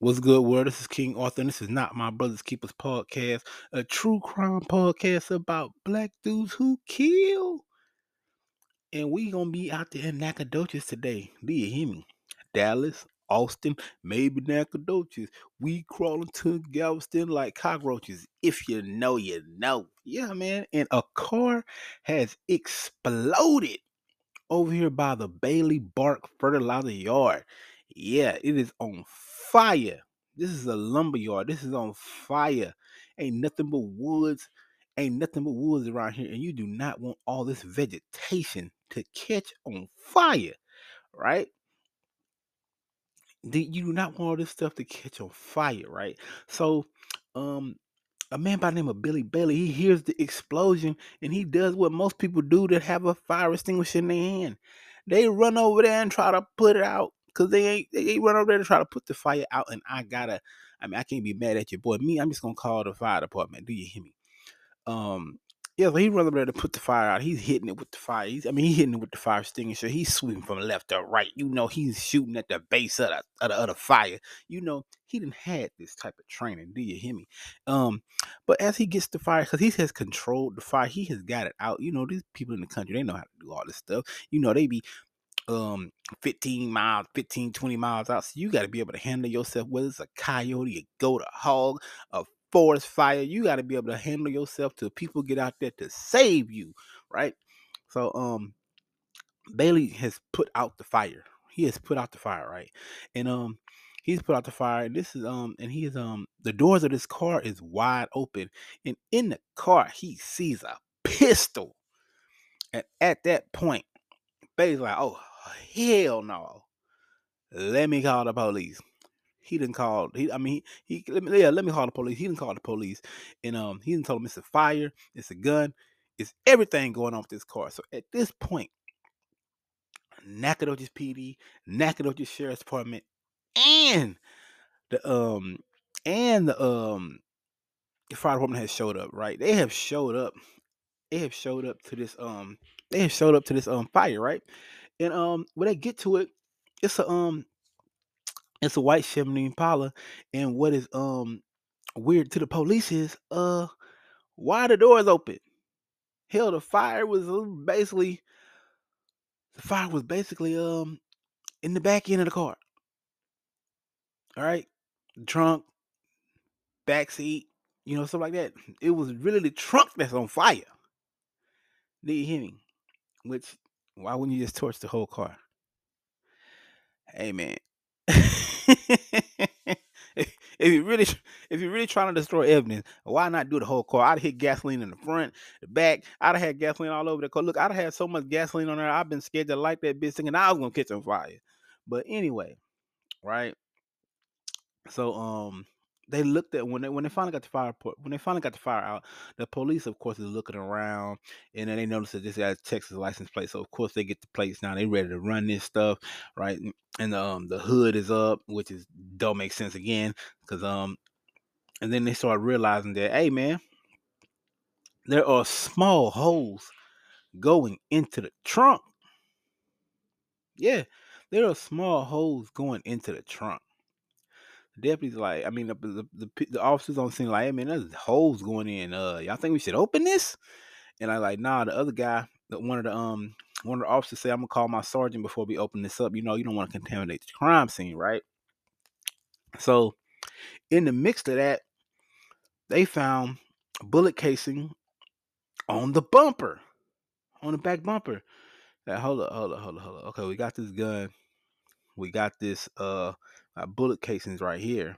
What's good, world? This is King Arthur, and this is not my Brothers Keepers podcast, a true crime podcast about black dudes who kill. And we gonna be out there in Nacogdoches today. Do you hear me? Dallas, Austin, maybe Nacogdoches. We crawling to Galveston like cockroaches. If you know, you know. Yeah, man. And a car has exploded over here by the Bailey Bark Fertilizer Yard. Yeah, it is on fire. This is a lumber yard. This is on fire. Ain't nothing but woods. Ain't nothing but woods around here. And you do not want all this vegetation to catch on fire, right? You do not want all this stuff to catch on fire, right? So, um, a man by the name of Billy Bailey, he hears the explosion and he does what most people do that have a fire extinguisher in their hand. They run over there and try to put it out because they ain't they ain't run over there to try to put the fire out. And I gotta, I mean, I can't be mad at your boy. Me, I'm just gonna call the fire department. Do you hear me? Um, yeah, so he runs over there to put the fire out. He's hitting it with the fire. He's, I mean, he's hitting it with the fire extinguisher. He's sweeping from left to right. You know, he's shooting at the base of the, of the, of the fire. You know, he didn't had this type of training. Do you hear me? Um, but as he gets the fire, because he has controlled the fire, he has got it out. You know, these people in the country, they know how to do all this stuff. You know, they be um 15 miles 15 20 miles out so you got to be able to handle yourself whether it's a coyote a goat a hog a forest fire you got to be able to handle yourself till people get out there to save you right? So um bailey has put out the fire. He has put out the fire right? And um he's put out the fire and this is um and he is um the doors of this car is wide open and in the car he sees a pistol. And at that point Bailey's like oh hell no. Let me call the police. He didn't call. He, I mean, he, he let me, yeah, let me call the police. He didn't call the police, and um, he didn't tell him it's a fire, it's a gun, it's everything going on with this car. So at this point, Nacogdoches PD, Nacogdoches Sheriff's Department, and the um, and the um, the fire department has showed up. Right, they have showed up. They have showed up to this um, they have showed up to this um fire. Right, and um, when they get to it, it's a um, it's a white Chevrolet Impala, and what is um weird to the police is uh, why the doors open? Hell, the fire was basically the fire was basically um in the back end of the car. All right, trunk, back seat, you know, stuff like that. It was really the trunk that's on fire. Did you hear me? Which why wouldn't you just torch the whole car? Hey man. if you really if you're really trying to destroy evidence, why not do the whole car? I'd hit gasoline in the front, the back. I'd have had gasoline all over the car. Look, I'd have had so much gasoline on there. I've been scared to light that bitch thinking I was gonna catch on fire. But anyway, right? So um they looked at when they when they finally got the fire when they finally got the fire out, the police of course is looking around and then they notice that this has Texas license plate. So of course they get the plates now. They ready to run this stuff, right? And um the hood is up, which is don't make sense again. Cause um and then they start realizing that, hey man, there are small holes going into the trunk. Yeah, there are small holes going into the trunk deputies like, I mean, the, the, the, the officers on scene like, hey man, there's holes going in. Uh, y'all think we should open this? And I like, nah. The other guy, one of the um, one of the officers said, I'm gonna call my sergeant before we open this up. You know, you don't want to contaminate the crime scene, right? So, in the mix of that, they found bullet casing on the bumper, on the back bumper. That hold up, hold up, hold up, hold up. Okay, we got this gun. We got this uh uh, bullet casings right here.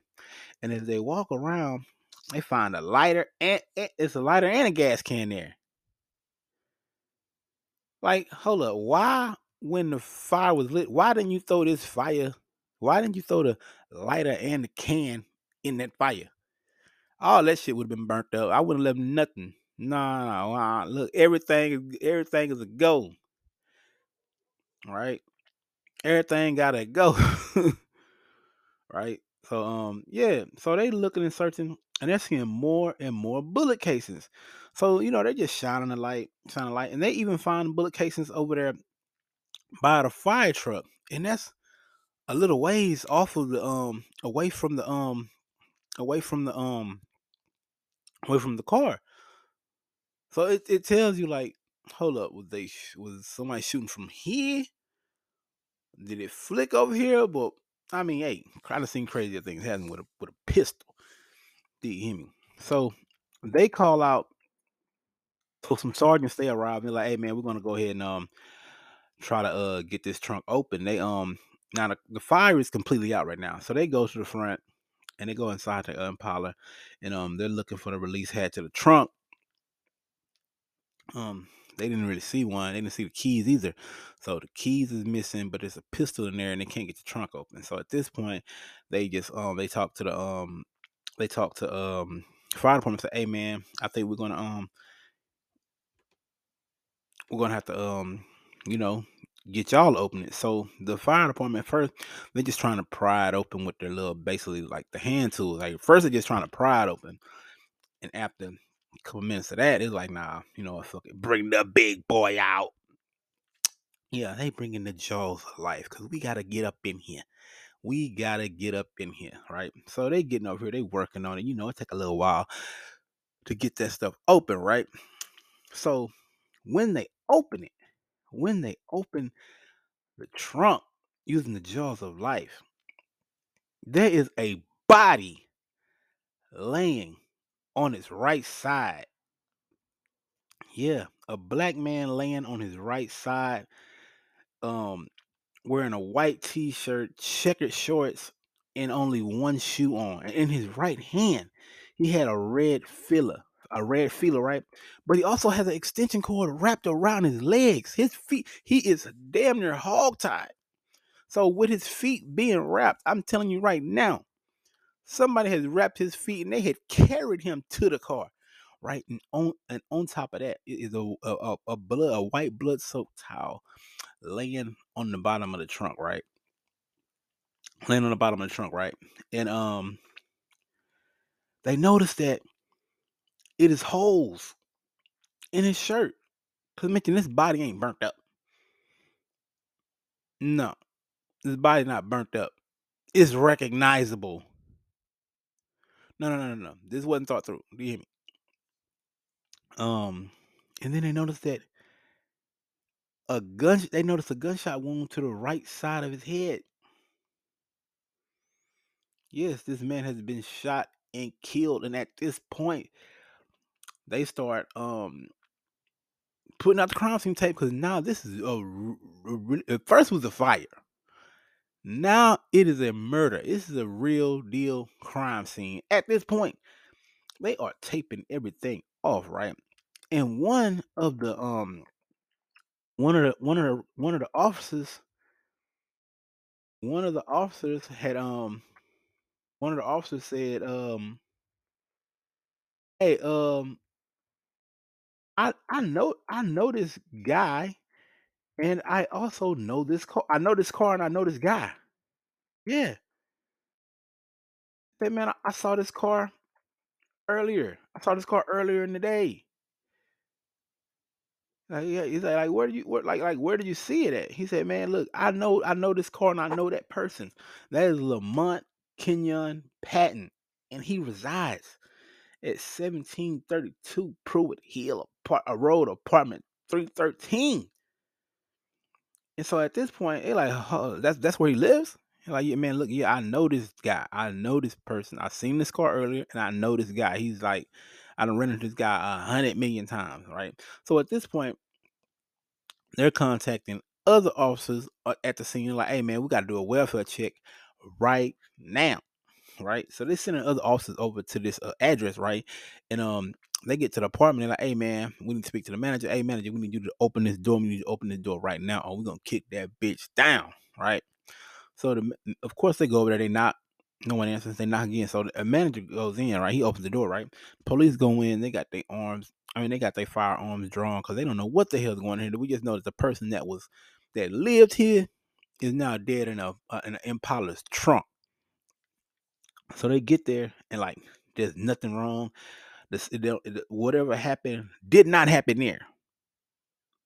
And as they walk around, they find a lighter and, it's a lighter and a gas can there. Like, hold up, why when the fire was lit, why didn't you throw this fire? Why didn't you throw the lighter and the can in that fire? All that shit would have been burnt up. I wouldn't have left nothing. Nah, no, no. Look, everything, everything is a go. Right? Everything gotta go. right? So um yeah, so they looking and searching and they're seeing more and more bullet cases. So you know they're just shining the light, shining a light, and they even find bullet casings over there by the fire truck, and that's a little ways off of the um away from the um away from the um away from the car. So it, it tells you like, hold up, was they was somebody shooting from here? Did it flick over here? But I mean, hey, kind of seen crazier things happen with a with a pistol. Do you hear me? So they call out. So some sergeants they arrive. They're like, hey man, we're gonna go ahead and um try to uh get this trunk open. They um now the, the fire is completely out right now. So they go to the front and they go inside the Impala and um they're looking for the release hatch to the trunk. Um they didn't really see one. They didn't see the keys either. So the keys is missing, but there's a pistol in there and they can't get the trunk open. So at this point, they just um they talk to the um they talk to um fire department say, Hey man, I think we're gonna um we're gonna have to um you know get y'all to open it. So the fire department first, they're just trying to pry it open with their little basically like the hand tools. Like first they're just trying to pry it open. And after couple minutes of that, it's like, nah, you know, fuck it, bring the big boy out. Yeah, they bringing the jaws of life because we gotta get up in here. We gotta get up in here, right? So they getting over here, they working on it. You know, it take a little while to get that stuff open, right? So when they open it, when they open the trunk using the jaws of life, there is a body laying on its right side. Yeah, a black man laying on his right side, um, wearing a white t-shirt, checkered shorts, and only one shoe on. And in his right hand, he had a red filler, a red feeler, right? But he also has an extension cord wrapped around his legs. His feet, he is damn near hogtied. So with his feet being wrapped, I'm telling you right now, somebody has wrapped his feet and they had carried him to the car, right? And on and on top of that is a a, a blood, a white blood soaked towel laying on the bottom of the trunk, right? Laying on the bottom of the trunk, right? And um, they noticed that it is holes in his shirt. Cause mention this body ain't burnt up. No, this body not burnt up. It's recognizable. No, no, no, no, no. This wasn't thought through. Do you hear me? Um, and then they noticed that a gun. They noticed a gunshot wound to the right side of his head. Yes, this man has been shot and killed, and at this point, they start um putting out the crime scene tape because now this is a, a, a, first was a fire. Now it is a murder. This is a real deal crime scene. At this point, they are taping everything off, right? And one of the um one of the one of the one of the officers one of the officers had um one of the officers said um hey um I I know I know this guy and I also know this car. I know this car and I know this guy. Yeah. Say man, I, saw this car earlier. I saw this car earlier in the day. Like, yeah, he's like, like, where do you, where, like, like, where did you see it at? He said, man, look, I know, I know this car and I know that person. That is Lamont Kenyon Patton, and he resides at 1732 Pruitt Hill a road apartment 313. And so at this point, they like, oh, that's that's where he lives. And like, yeah, man, look, yeah, I know this guy. I know this person. I seen this car earlier, and I know this guy. He's like, I done rented this guy a hundred million times, right? So at this point, they're contacting other officers uh, at the scene, like, hey man, we got to do a welfare check right now, right? So they're sending other officers over to this uh, address, right? And um, they get to the apartment, they're like, hey man, we need to speak to the manager. Hey manager, we need you to open this door. We need to open this door right now, or we're gonna kick that bitch down, right? So the of course they go over there, they knock, no one answers, they knock again. So the manager goes in, right? He opens the door, right? Police go in, they got their arms, I mean, they got their firearms drawn because they don't know what the hell's going on here. We just know that the person that was that lived here is now dead in a uh, in an Impala's trunk. So they get there and like, there's nothing wrong. This whatever happened did not happen there.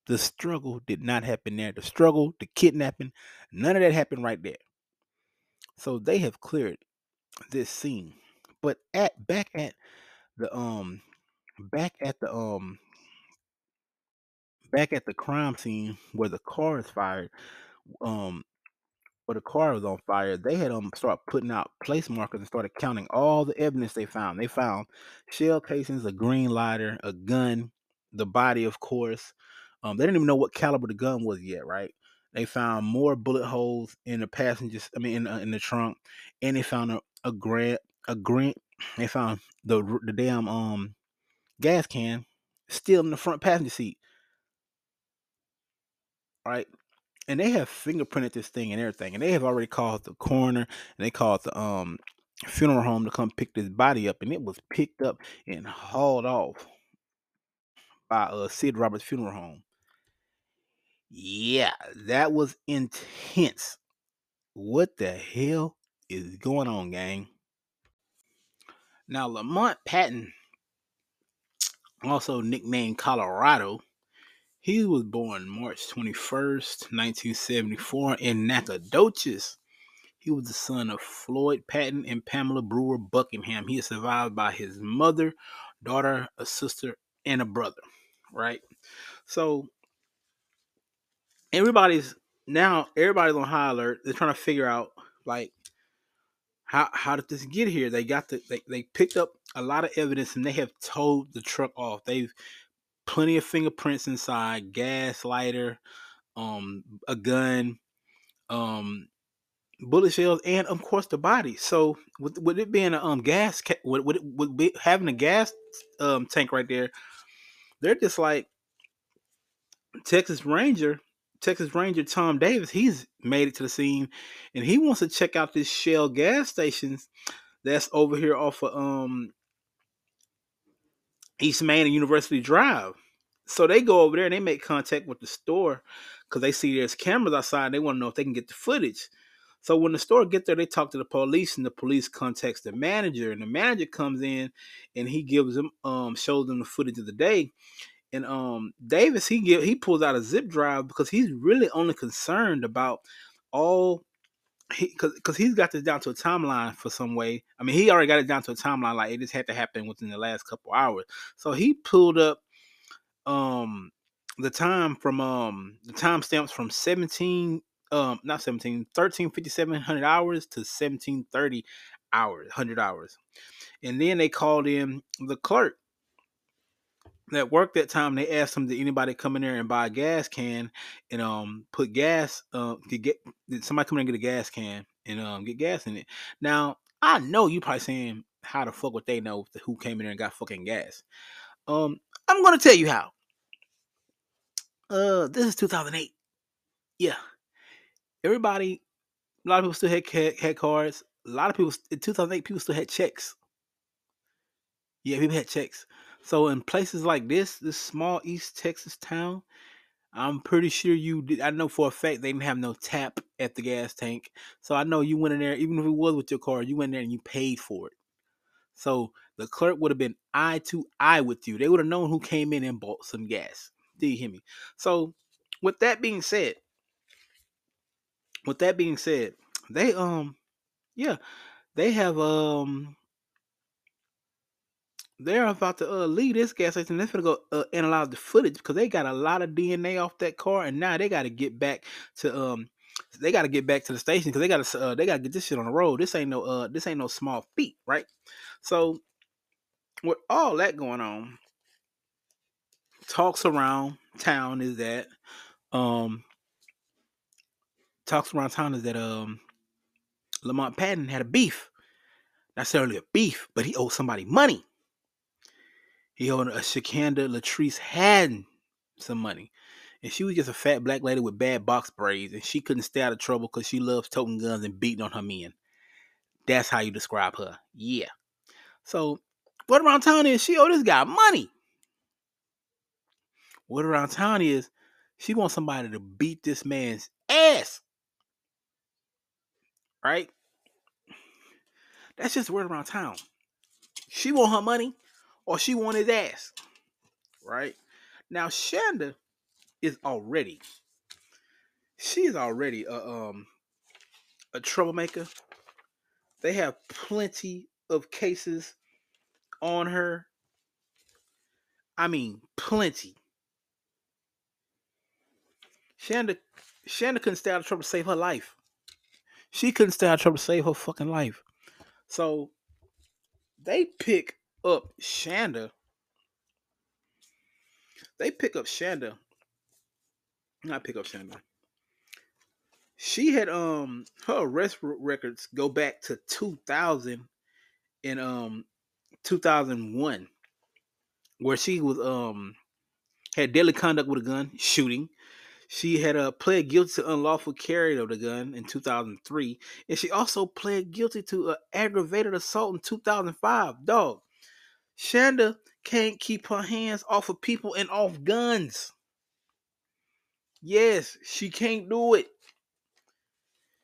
The struggle did not happen there. The struggle, the kidnapping, none of that happened right there. So they have cleared this scene. But at back at the um back at the um back at the crime scene where the car is fired, um where the car was on fire, they had um start putting out place markers and started counting all the evidence they found. They found shell casings, a green lighter, a gun, the body, of course. Um, they didn't even know what caliber the gun was yet, right? They found more bullet holes in the passengers. I mean, in, uh, in the trunk, and they found a a grant a grant. They found the the damn um gas can still in the front passenger seat. Right? And they have fingerprinted this thing and everything, and they have already called the coroner and they called the um funeral home to come pick this body up, and it was picked up and hauled off by uh Sid Roberts Funeral Home. Yeah, that was intense. What the hell is going on, gang? Now Lamont Patton, also nicknamed Colorado, he was born March 21st, 1974 in Nacogdoches. He was the son of Floyd Patton and Pamela Brewer Buckingham. He is survived by his mother, daughter, a sister, and a brother. Right? So everybody's now everybody's on high alert. They're trying to figure out like how how did this get here? They got the they, they picked up a lot of evidence and they have towed the truck off. They've plenty of fingerprints inside, gas lighter, um, a gun, um, bullet shells, and of course the body. So with, with it being a um gas, with, with, with be, having a gas um tank right there, they're just like Texas Ranger, Texas Ranger Tom Davis. He's made it to the scene, and he wants to check out this Shell gas stations that's over here off of um East Main and University Drive. So they go over there and they make contact with the store because they see there's cameras outside. They want to know if they can get the footage. So when the store get there, they talk to the police, and the police contacts the manager, and the manager comes in, and he gives them, um, shows them the footage of the day. And um, Davis, he give, he pulls out a zip drive because he's really only concerned about all he because because he's got this down to a timeline for some way. I mean, he already got it down to a timeline like it just had to happen within the last couple hours. So he pulled up um the time from um the time stamps from 17 um not 17 13 5700 hours to 1730 hours 100 hours and then they called in the clerk that worked that time they asked him did anybody come in there and buy a gas can and um put gas uh get did somebody come in and get a gas can and um get gas in it? Now i know you probably saying how the fuck would they know who came in there and got fucking gas. Um i'm gonna tell you how. Uh this is 2008 yeah. Everybody a lot of people still had had cards. A lot of people in 2008 people still had checks. Yeah people had checks so in places like this, this small East Texas town, I'm pretty sure you did. I know for a fact they didn't have no tap at the gas tank. So I know you went in there, even if it was with your car, you went in there and you paid for it. So the clerk would have been eye to eye with you. They would have known who came in and bought some gas. Do you hear me? So with that being said, with that being said, they um yeah, they have um they're about to uh, leave this gas station. They're gonna go uh, analyze the footage because they got a lot of DNA off that car, and now they got to get back to um, they got to get back to the station because they got to uh, they got to get this shit on the road. This ain't no uh, this ain't no small feat, right? So with all that going on, talks around town is that um, talks around town is that um, Lamont Patton had a beef, not necessarily a beef, but he owed somebody money. He owed a Shakanda Latrice had some money. And she was just a fat black lady with bad box braids, and she couldn't stay out of trouble because she loves toting guns and beating on her men. That's how you describe her. Yeah. So, what around town is she owed this guy money. What around town is she wants somebody to beat this man's ass. Right? That's just word around town. She want her money or she want his ass. Right? Now Shanda is already she is already a um a troublemaker. They have plenty of cases on her. I mean, plenty. Shanda, Shanda couldn't stay out of trouble to save her life. She couldn't stay out of trouble to save her fucking life. So they pick up Shanda. They pick up Shanda. Not pick up Shanda. She had um her arrest records go back to 2000 and um 2001 where she was um had deadly conduct with a gun, shooting. She had uh, pled guilty to unlawful carry of the gun in 2003, and she also pled guilty to uh, aggravated assault in 2005. Dog, Shanda can't keep her hands off of people and off guns. Yes, she can't do it.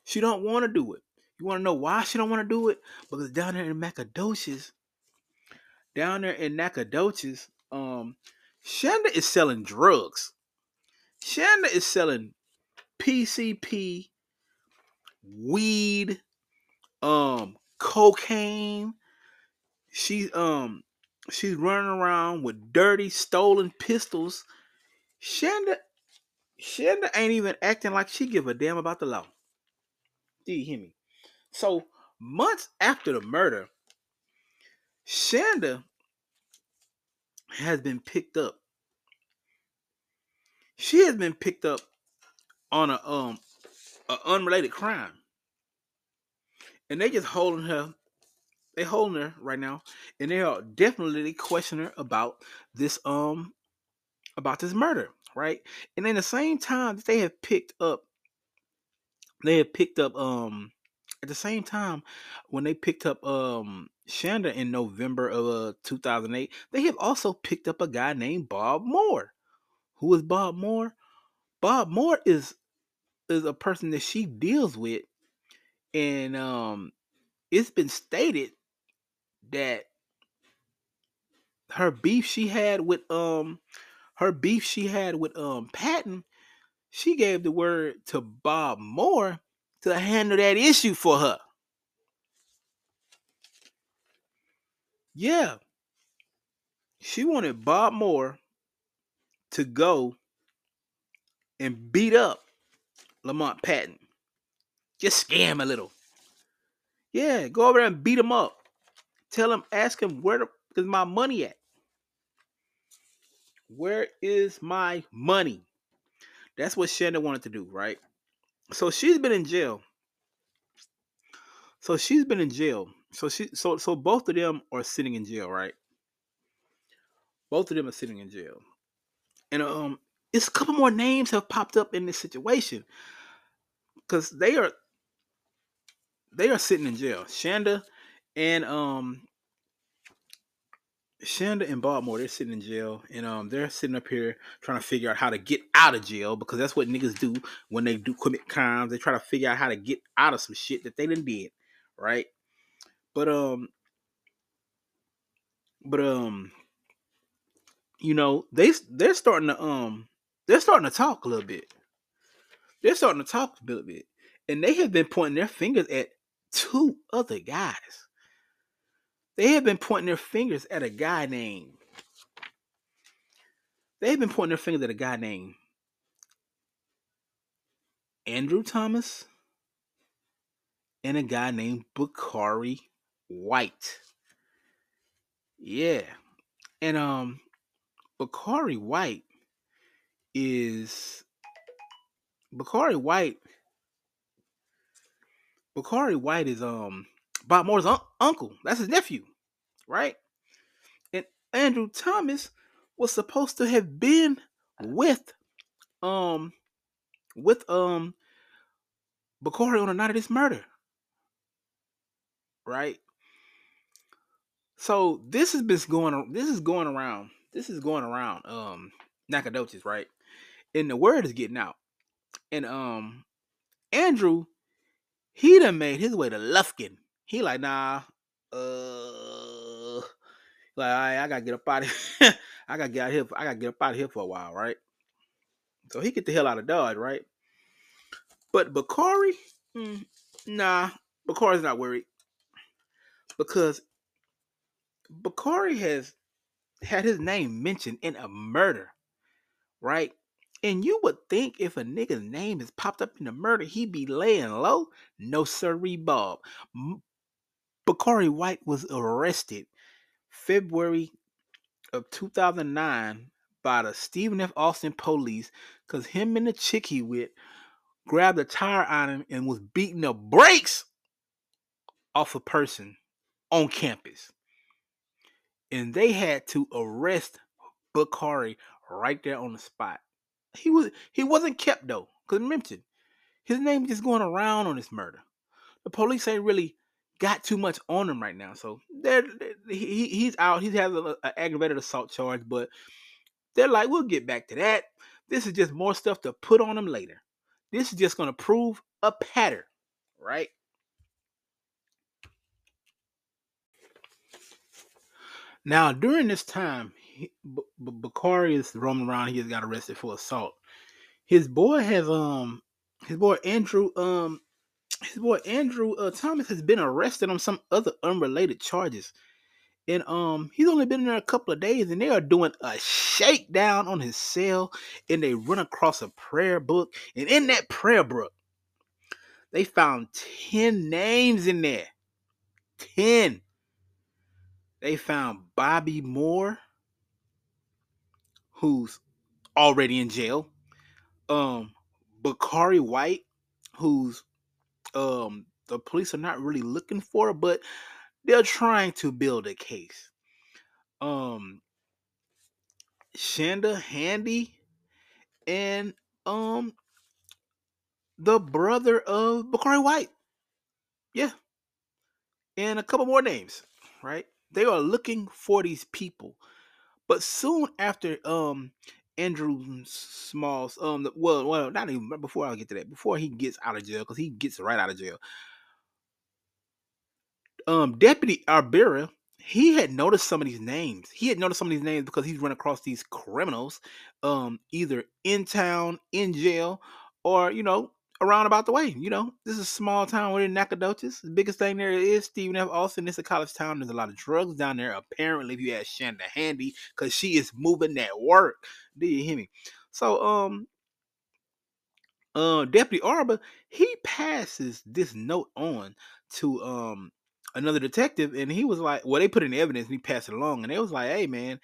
She don't want to do it. You want to know why she don't want to do it? Because down there in Nacogdoches, down there in Nacogdoches, um, Shanda is selling drugs. Shanda is selling PCP, weed, um, cocaine. She's um she's running around with dirty stolen pistols. Shanda Shanda ain't even acting like she give a damn about the law. Do you hear me? So months after the murder, Shanda has been picked up. She has been picked up on a um an unrelated crime. And they just holding her. They holding her right now, and they are definitely questioning her about this um about this murder, right? And in the same time that they have picked up, they have picked up um at the same time when they picked up um Shanda in November of uh, 2008, they have also picked up a guy named Bob Moore. Who is Bob Moore? Bob Moore is is a person that she deals with, and um, it's been stated that her beef she had with um her beef she had with um Patton, she gave the word to Bob Moore to handle that issue for her. Yeah. She wanted Bob Moore to go and beat up Lamont Patton. Just scam a little. Yeah, go over there and beat him up. Tell him, ask him where is my money at? Where is my money? That's what Shanda wanted to do, right? So she's been in jail. So she's been in jail. So she so so both of them are sitting in jail, right? Both of them are sitting in jail. And um it's a couple more names have popped up in this situation. Cause they are they are sitting in jail. Shanda and um Shanda and Bob Moore, they're sitting in jail, and um, they're sitting up here trying to figure out how to get out of jail because that's what niggas do when they do commit crimes. They try to figure out how to get out of some shit that they didn't did, right? But um, but um, you know they they're starting to um they're starting to talk a little bit. They're starting to talk a little bit, and they have been pointing their fingers at two other guys they have been pointing their fingers at a guy named. They've been pointing their fingers at a guy named Andrew Thomas and a guy named Bakari White. Yeah. And um Bakari White is Bakari White Bakari White is um Bob Moore's un- uncle. That's his nephew right? And Andrew Thomas was supposed to have been with um with um Bakari on the night of this murder. Right? So this has been going this is going around. This is going around um Nacogdoches, right? And the word is getting out. And um Andrew, he done made his way to Lufkin. He like, nah, uh, like I, gotta get up out of here. I gotta get out here. I gotta get up out of here for a while, right? So he get the hell out of Dodge, right? But Bakari, mm, nah, Bakari's not worried. because Bakari has had his name mentioned in a murder, right? And you would think if a nigga's name is popped up in a murder, he'd be laying low. No, sirree, Bob. Bakari White was arrested February of 2009 by the Stephen F. Austin police because him and the chick he with grabbed a tire on him and was beating the brakes off a person on campus. And they had to arrest Bakari right there on the spot. He was he wasn't kept though, because mentioned his name just going around on this murder. The police ain't really got too much on him right now, so they're, he, he's out. He has an aggravated assault charge, but they're like, we'll get back to that. This is just more stuff to put on him later. This is just going to prove a pattern, right? Now, during this time, B- B- Bakari is roaming around. He has got arrested for assault. His boy has um, his boy Andrew um, his boy Andrew uh, Thomas has been arrested on some other unrelated charges, and um, he's only been in there a couple of days, and they are doing a shakedown on his cell, and they run across a prayer book, and in that prayer book, they found ten names in there. Ten they found Bobby Moore, who's already in jail. Um, Bakari White, who's um the police are not really looking for, but they're trying to build a case. Um, Shanda Handy, and um the brother of Bakari White. Yeah. And a couple more names, right? They are looking for these people. But soon after um Andrew Smalls, um, well, well, not even before I get to that, before he gets out of jail, because he gets right out of jail. Um, Deputy Arbera, he had noticed some of these names. He had noticed some of these names because he's run across these criminals, um, either in town, in jail, or you know, around about the way. You know, this is a small town within Nacogdoches. The biggest thing there is Stephen F. Austin. It's a college town. There's a lot of drugs down there. Apparently, if you ask Shanda Handy, because she is moving that work. Do you hear me? So, um, uh, Deputy Arbor, he passes this note on to um another detective, and he was like, "Well, they put in evidence, and he passed it along, and they was like, hey, man."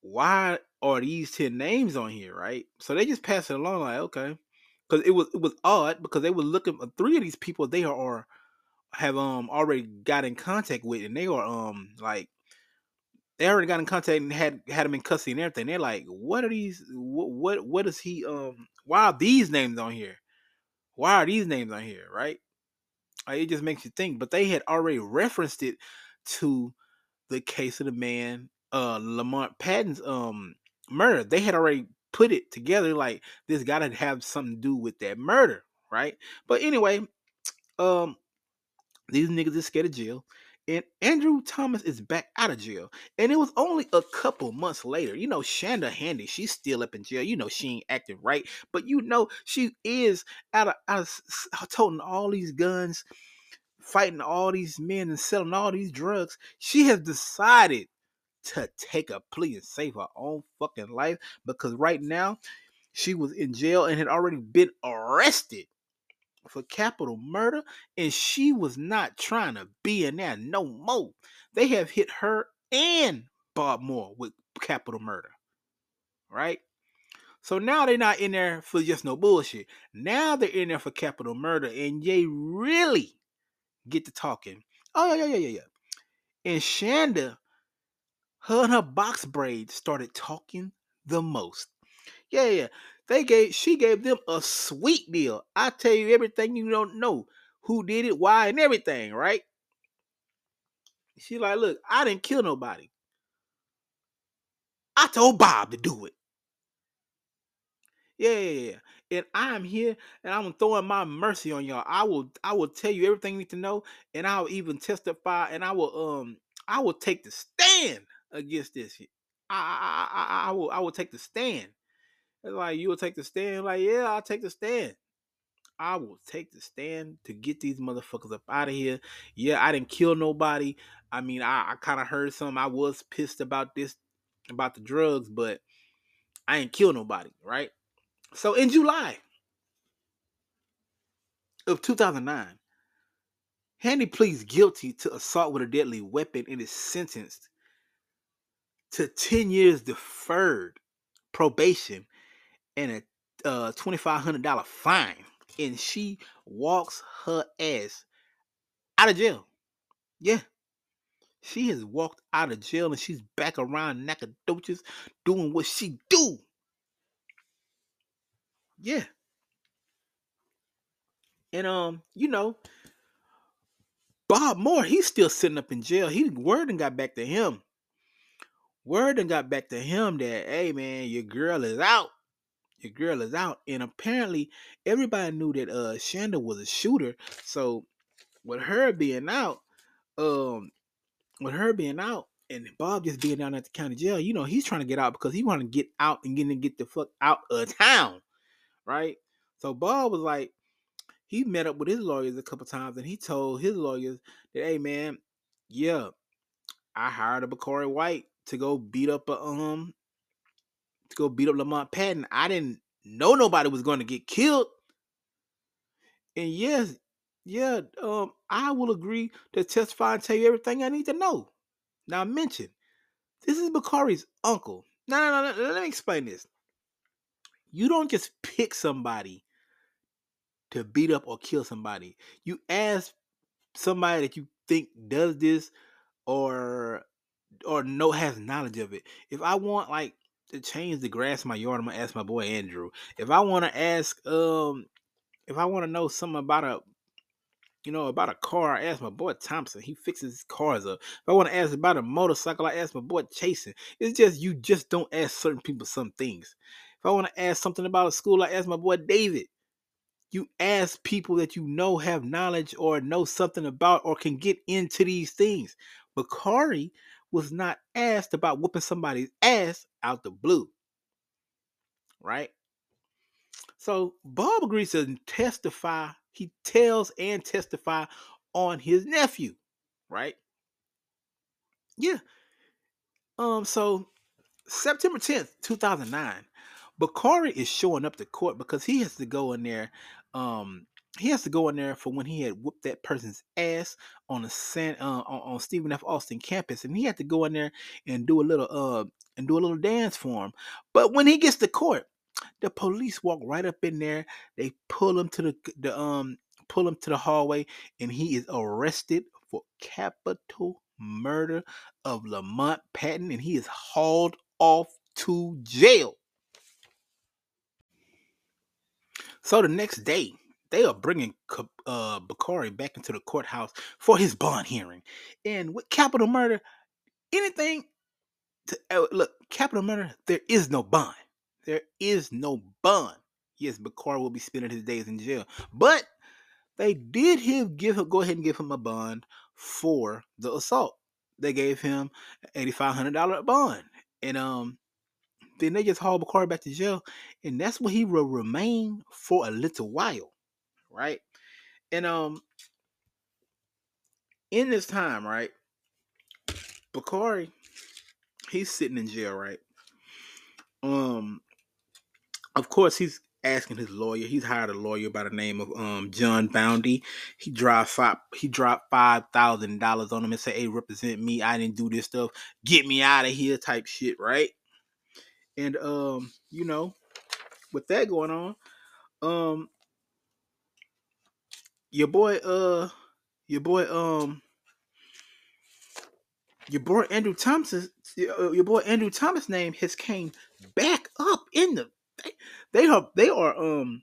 Why are these 10 names on here, right? So they just passed it along, like, okay because it was it was odd because they were looking three of these people they are have um already got in contact with and they are um like they already got in contact and had had them in custody and everything. They're like, what are these? What what what is he? Um, why are these names on here? Why are these names on here? Right? Like, it just makes you think. But they had already referenced it to the case of the man, uh, Lamont Patton's um murder. They had already put it together like this gotta have something to do with that murder, right? But anyway, um, these niggas is scared of jail. And Andrew Thomas is back out of jail. And it was only a couple months later. You know, Shanda Handy, she's still up in jail. You know, she ain't acting right. But you know, she is out of, out of toting all these guns, fighting all these men and selling all these drugs. She has decided to take a plea and save her own fucking life because right now she was in jail and had already been arrested for capital murder and she was not trying to be in there no more. They have hit her and Bob Moore with capital murder. Right? So now they're not in there for just no bullshit. Now they're in there for capital murder and they really get to talking. Oh yeah, yeah, yeah, yeah. And Shanda her and her box braids started talking the most. Yeah, yeah. They gave she gave them a sweet deal. I tell you everything you don't know. Who did it, why, and everything, right? She like, look, I didn't kill nobody. I told Bob to do it. Yeah, yeah, yeah. And I'm here and I'm throwing my mercy on y'all. I will I will tell you everything you need to know, and I'll even testify and I will um I will take the stand against this. I I I, I will I will take the stand. It's like you will take the stand. Like yeah, I'll take the stand. I will take the stand to get these motherfuckers up out of here. Yeah, I didn't kill nobody. I mean, I, I kind of heard some. I was pissed about this, about the drugs, but I ain't kill nobody, right? So in July of 2009, Handy pleads guilty to assault with a deadly weapon and is sentenced to 10 years deferred probation and a uh, $2,500 fine. And she walks her ass out of jail. Yeah. She has walked out of jail and she's back around Nacogdoches doing what she do. Yeah. And um, you know, Bob Moore, he's still sitting up in jail. He word and got back to him. Word and got back to him that, hey man, your girl is out. Your girl is out. And apparently everybody knew that uh Shanda was a shooter. So with her being out, um, with her being out and Bob just being down at the county jail, you know, he's trying to get out because he want to get out and get to get the fuck out of town, right? So Bob was like, he met up with his lawyers a couple times and he told his lawyers that, hey man, yeah, I hired a Bakari White to go beat up a um to go beat up Lamont Patton. I didn't know nobody was going to get killed. And yes, yeah, um, I will agree to testify and tell you everything I need to know. Now mention, this is Bakari's uncle. No, no, no, no, let me explain this. You don't just pick somebody to beat up or kill somebody. You ask somebody that you think does this or or no has knowledge of it. If I want like to change the grass in my yard, I'm gonna ask my boy Andrew. If I want to ask, um, if I want to know something about a, you know, about a car, I ask my boy Thompson. He fixes cars up. If I want to ask about a motorcycle, I ask my boy Chasen. It's just you just don't ask certain people some things. If I want to ask something about a school, I ask my boy David you ask people that you know have knowledge or know something about or can get into these things. Bakari was not asked about whooping somebody's ass out the blue. Right? So Bob agrees to testify. He tells and testify on his nephew. Right? Yeah. Um, so September 10th, 2009, Bakari is showing up to court because he has to go in there um he has to go in there for when he had whooped that person's ass on the San uh, on Stephen F. Austin campus, and he had to go in there and do a little uh and do a little dance for him. But when he gets to court, the police walk right up in there. They pull him to the the um pull him to the hallway, and he is arrested for capital murder of Lamont Patton, and he is hauled off to jail. So the next day, they are bringing uh, Bakari back into the courthouse for his bond hearing. And with capital murder, anything to uh, look, capital murder, there is no bond. There is no bond. Yes, Bakari will be spending his days in jail. But they did him give him go ahead and give him a bond for the assault. They gave him eighty five hundred dollar bond. And um then they just haul Bakari back to jail, and that's where he will remain for a little while, right? And um, in this time, right, Bakari, he's sitting in jail, right? Um, of course, he's asking his lawyer. He's hired a lawyer by the name of um John Boundy. He dropped five. He dropped five thousand dollars on him and said, "Hey, represent me. I didn't do this stuff. Get me out of here." Type shit, right? And um, you know, with that going on, um, your boy, uh, your boy, um, your boy Andrew Thompson, uh, your boy Andrew Thomas' name has came back up in the. They, they are they are um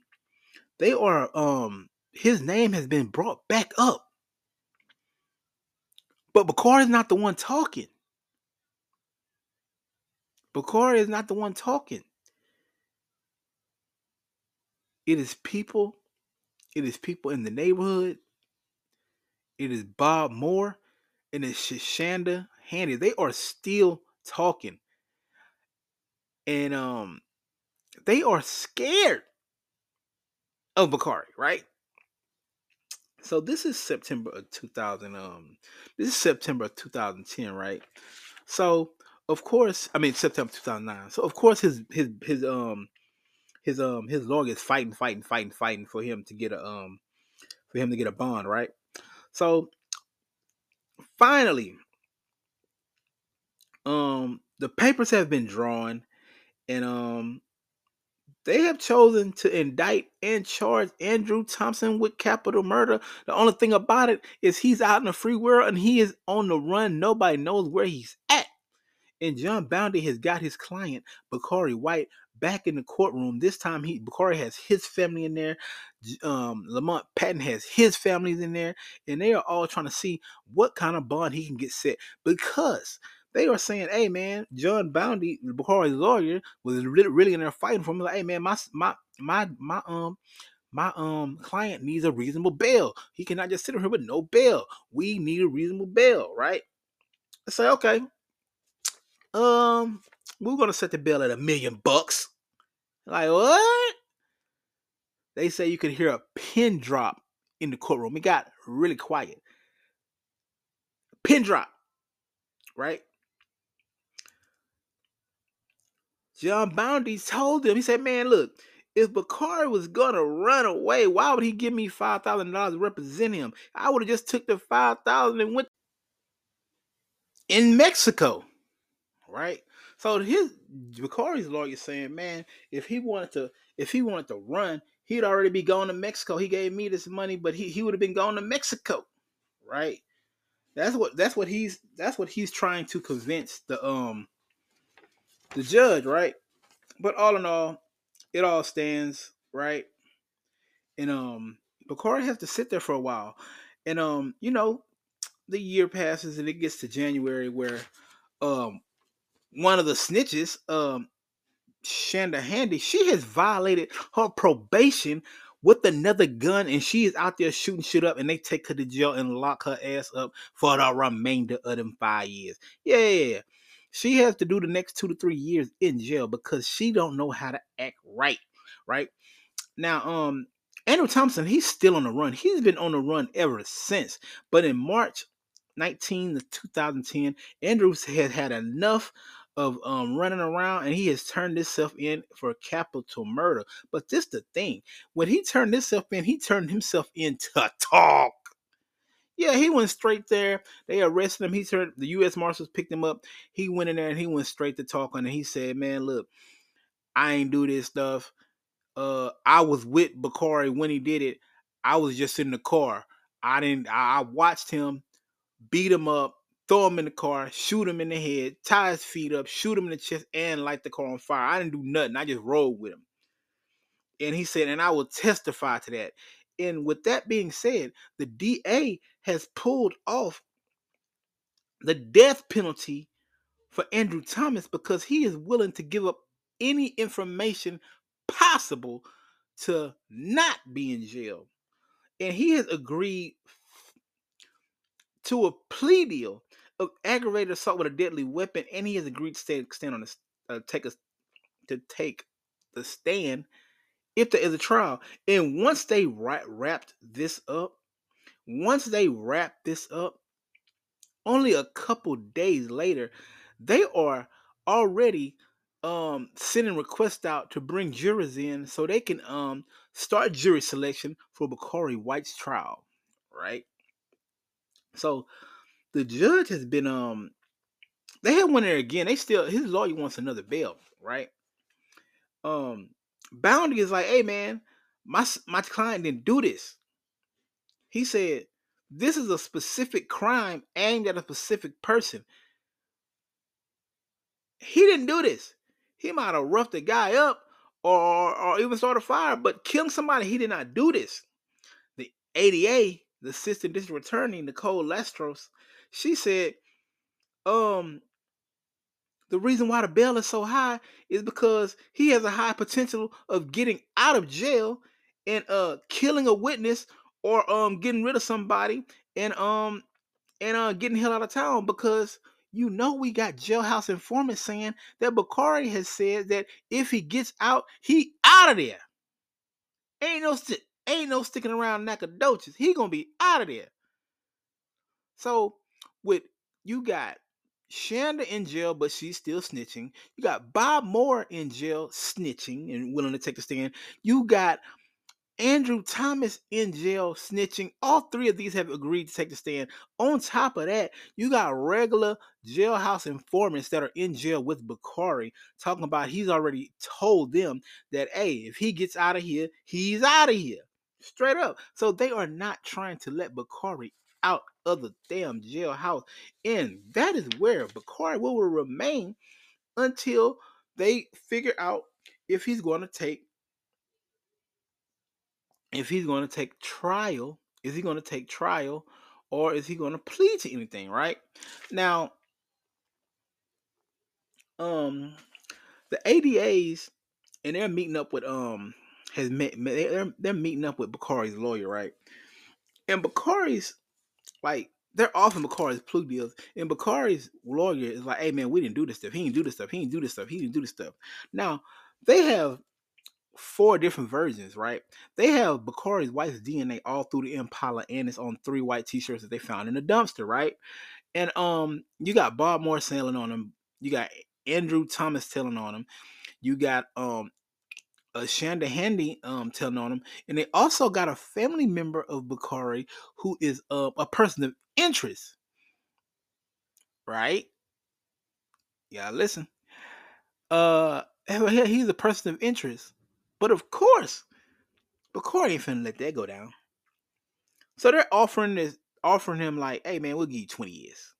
they are um his name has been brought back up. But Bakari is not the one talking. Bakari is not the one talking. It is people. It is people in the neighborhood. It is Bob Moore and it's Shanda Handy. They are still talking. And um they are scared. of Bakari, right? So this is September of 2000. Um, this is September of 2010, right? So of course, I mean September 2009. So of course his his his um his um his lawyer is fighting, fighting, fighting, fighting for him to get a um for him to get a bond, right? So finally, um the papers have been drawn and um they have chosen to indict and charge Andrew Thompson with capital murder. The only thing about it is he's out in the free world and he is on the run. Nobody knows where he's at. And John Bounty has got his client, Bakari White, back in the courtroom. This time he Bakari has his family in there. Um, Lamont Patton has his families in there, and they are all trying to see what kind of bond he can get set because they are saying, "Hey man, John Bounty, Bakari's lawyer, was really, really in there fighting for me. Like, hey man, my my my my um." My um client needs a reasonable bail. He cannot just sit here with no bail. We need a reasonable bail, right? I say, okay, um, we're gonna set the bill at a million bucks. Like what? They say you could hear a pin drop in the courtroom. It got really quiet. Pin drop, right? John Bounty told him, he said, Man, look, if Bakari was gonna run away, why would he give me five thousand dollars to represent him? I would have just took the five thousand and went in Mexico, right? So his Bakari's lawyer saying, Man, if he wanted to, if he wanted to run, he'd already be going to Mexico. He gave me this money, but he, he would have been going to Mexico, right? That's what that's what he's that's what he's trying to convince the um the judge, right? But all in all, it all stands, right? And um Bakari has to sit there for a while. And um, you know, the year passes and it gets to January where um one of the snitches, um Shanda Handy, she has violated her probation with another gun and she is out there shooting shit up and they take her to jail and lock her ass up for the remainder of them five years. Yeah, she has to do the next two to three years in jail because she don't know how to act right. Right now, um, Andrew Thompson, he's still on the run. He's been on the run ever since. But in March 19 to 2010, Andrews has had enough of um, running around and he has turned himself in for capital murder. But this the thing. When he turned himself in, he turned himself in to talk. Yeah, he went straight there. They arrested him. He turned the U.S. Marshals picked him up. He went in there and he went straight to talking. And he said, "Man, look, I ain't do this stuff. Uh, I was with Bakari when he did it. I was just in the car. I didn't. I watched him beat him up, throw him in the car, shoot him in the head, tie his feet up, shoot him in the chest, and light the car on fire. I didn't do nothing. I just rode with him." And he said, "And I will testify to that." And with that being said, the DA has pulled off the death penalty for Andrew Thomas because he is willing to give up any information possible to not be in jail. And he has agreed to a plea deal aggravated assault with a deadly weapon, and he has agreed to stand, stand on the uh, take a, to take the stand if there is a trial. And once they wrapped this up, once they wrapped this up, only a couple days later, they are already um sending requests out to bring jurors in so they can um start jury selection for Bakari White's trial, right? So the judge has been um they had one there again. They still his lawyer wants another bail, right? Um Bounty is like, hey man, my my client didn't do this. He said, This is a specific crime aimed at a specific person. He didn't do this. He might have roughed the guy up or, or even started a fire, but killing somebody, he did not do this. The ADA, the assistant district attorney, Nicole Lestros, she said, um, the reason why the bail is so high is because he has a high potential of getting out of jail and uh killing a witness or um getting rid of somebody and um and uh getting hell out of town because you know we got jailhouse informants saying that Bakari has said that if he gets out, he out of there. Ain't no Ain't no sticking around Nacogdoches. He gonna be out of there. So with you got Shanda in jail, but she's still snitching. You got Bob Moore in jail, snitching and willing to take a stand. You got Andrew Thomas in jail snitching. All three of these have agreed to take the stand. On top of that, you got regular jailhouse informants that are in jail with Bakari talking about he's already told them that, hey, if he gets out of here, he's out of here. Straight up. So they are not trying to let Bakari out of the damn jailhouse. And that is where Bakari will remain until they figure out if he's going to take if he's going to take trial, is he going to take trial or is he going to plead to anything, right? Now, um the ADAs and they're meeting up with um has met they're, they're meeting up with Bakari's lawyer, right? And Bakari's like they're offering Bakari's plea deals, and Bakari's lawyer is like, "Hey man, we didn't do this stuff. He didn't do this stuff. He didn't do this stuff. He didn't do this stuff." Now they have four different versions, right? They have Bakari's wife's DNA all through the Impala, and it's on three white T-shirts that they found in the dumpster, right? And um, you got Bob Moore sailing on them. You got Andrew Thomas telling on him. You got um, uh, Shanda Handy um telling on him, and they also got a family member of Bakari who is uh, a person of interest, right? Yeah, listen. Uh, he's a person of interest but of course, Bakari ain't finna let that go down. So they're offering this, offering him like, hey man, we'll give you 20 years.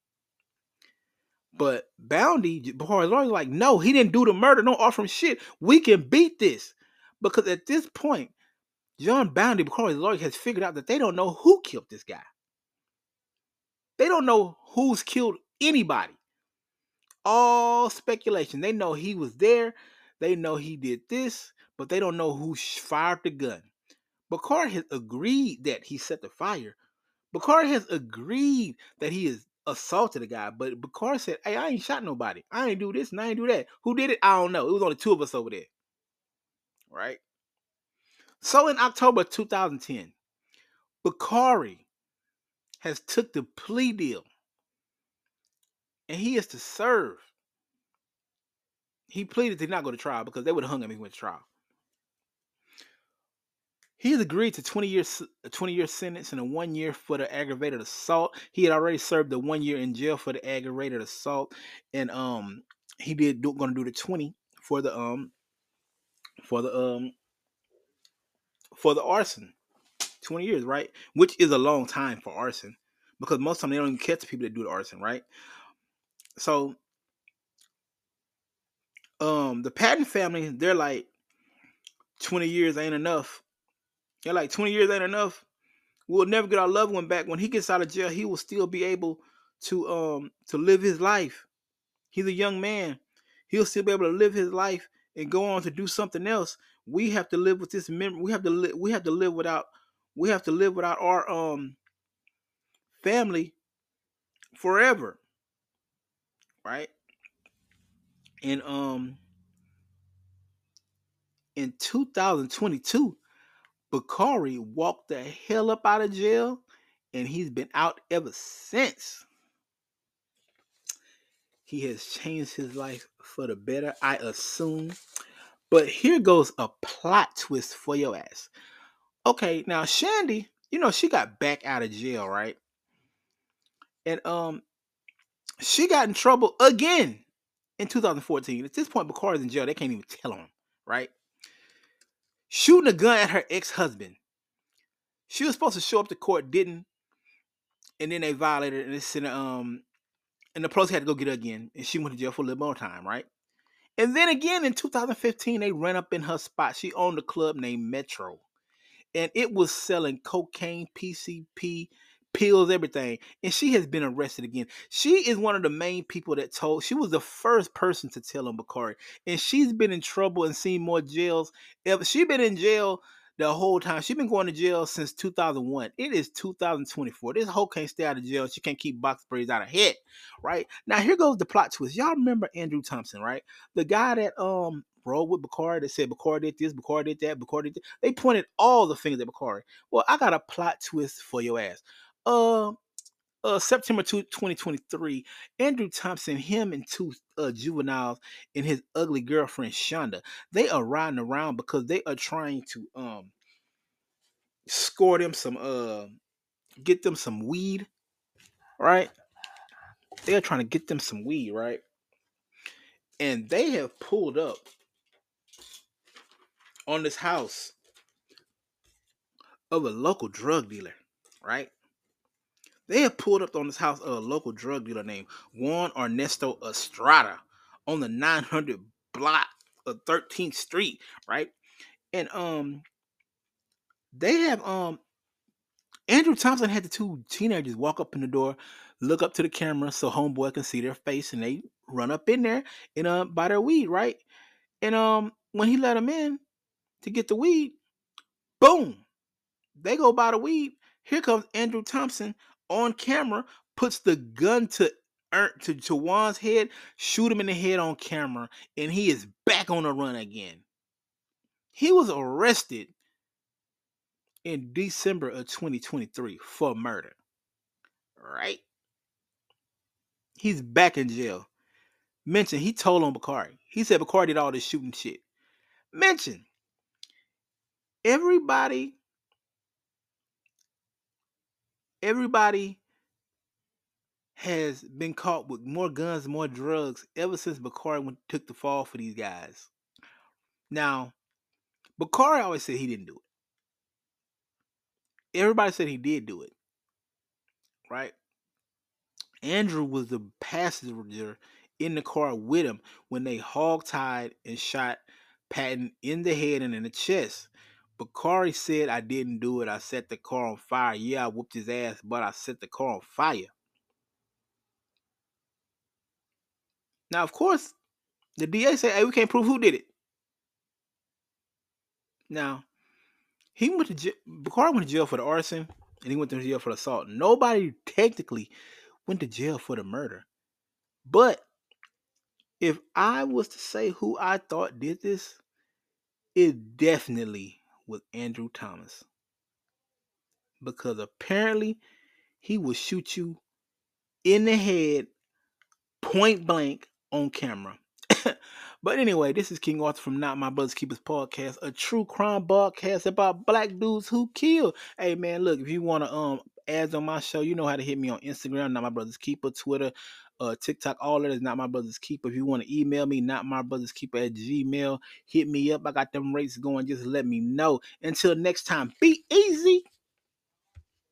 But Bounty, Bakari's lawyer, like, no, he didn't do the murder. Don't offer him shit. We can beat this. Because at this point, John Bounty, Bakari's lawyer, has figured out that they don't know who killed this guy. They don't know who's killed anybody. All speculation. They know he was there. They know he did this but they don't know who fired the gun. Bakar has agreed that he set the fire. Bakar has agreed that he has assaulted a guy, but Bakar said, Hey, I ain't shot nobody. I ain't do this and I ain't do that. Who did it? I don't know. It was only two of us over there. Right? So in October 2010, Bakari has took the plea deal and he is to serve. He pleaded to not go to trial because they would have hung him if he went to trial. He has agreed to 20 years a 20 year sentence and a one year for the aggravated assault. He had already served the one year in jail for the aggravated assault, and um he did gonna do the 20 for the um for the um for the arson. 20 years, right? Which is a long time for arson. Because most of them they don't even catch people that do the arson, right? So um the Patton family, they're like 20 years ain't enough they're like 20 years ain't enough. We'll never get our loved one back. When he gets out of jail, he will still be able to um to live his life. He's a young man. He'll still be able to live his life and go on to do something else. We have to live with this memory. We have to live. We have to live without. We have to live without our um family forever. Right? And um in 2022, Bakari walked the hell up out of jail and he's been out ever since. He has changed his life for the better, I assume. But here goes a plot twist for your ass. Okay, now Shandy, you know, she got back out of jail, right? And um she got in trouble again in 2014. At this point, Bakari's in jail. They can't even tell him, right? shooting a gun at her ex-husband. She was supposed to show up to court, didn't, and then they violated and they sent um and the police had to go get her again, and she went to jail for a little more time, right? And then again in 2015, they ran up in her spot. She owned a club named Metro, and it was selling cocaine, PCP, pills, everything. And she has been arrested again. She is one of the main people that told. She was the first person to tell on Bakari, and she's been in trouble and seen more jails. Ever she been in jail the whole time. She's been going to jail since 2001. It is 2024. This hoe can't stay out of jail. She can't keep box sprays out of head, right? Now here goes the plot twist. Y'all remember Andrew Thompson, right? The guy that um rode with Bakari. They said Bakari did this, Bakari did that, Bakari did that. They pointed all the fingers at Bakari. Well, I got a plot twist for your ass. Uh, uh, September 2, 2023, Andrew Thompson, him and two uh, juveniles and his ugly girlfriend Shonda, they are riding around because they are trying to um score them some uh get them some weed, right? They are trying to get them some weed, right? And they have pulled up on this house of a local drug dealer, right? They have pulled up on this house of a local drug dealer named Juan Ernesto Estrada on the 900 block of 13th Street, right? And um, they have um, Andrew Thompson had the two teenagers walk up in the door, look up to the camera so homeboy can see their face, and they run up in there and uh buy their weed, right? And um, when he let them in to get the weed, boom, they go buy the weed. Here comes Andrew Thompson on camera, puts the gun to er, to, to Juan's head, shoot him in the head on camera, and he is back on the run again. He was arrested in December of 2023 for murder. Right? He's back in jail. Mention he told on Bakari. He said Bakari did all this shooting shit. Mention everybody everybody has been caught with more guns, more drugs ever since Bakari went, took the fall for these guys. Now, Bakari always said he didn't do it. Everybody said he did do it. Right? Andrew was the passenger in the car with him when they hog-tied and shot Patton in the head and in the chest. Bakari said I didn't do it. I set the car on fire. Yeah, I whooped his ass, but I set the car on fire. Now, of course, the DA said, hey, we can't prove who did it. Now, he went to jail, Bakari went to jail for the arson and he went to jail for the assault. Nobody technically went to jail for the murder. But if I was to say who I thought did this, it definitely was Andrew Thomas. Because apparently he will shoot you in the head point blank on camera. but anyway, this is King Arthur from Not My Brothers Keepers podcast, a true crime podcast about black dudes who kill. Hey man, look, if you want to um ads on my show, you know how to hit me on Instagram, Not My Brothers Keeper, Twitter, uh, TikTok, all that is not my brother's keeper. If you want to email me, not my brother's keeper at Gmail, hit me up. I got them rates going. Just let me know. Until next time, be easy.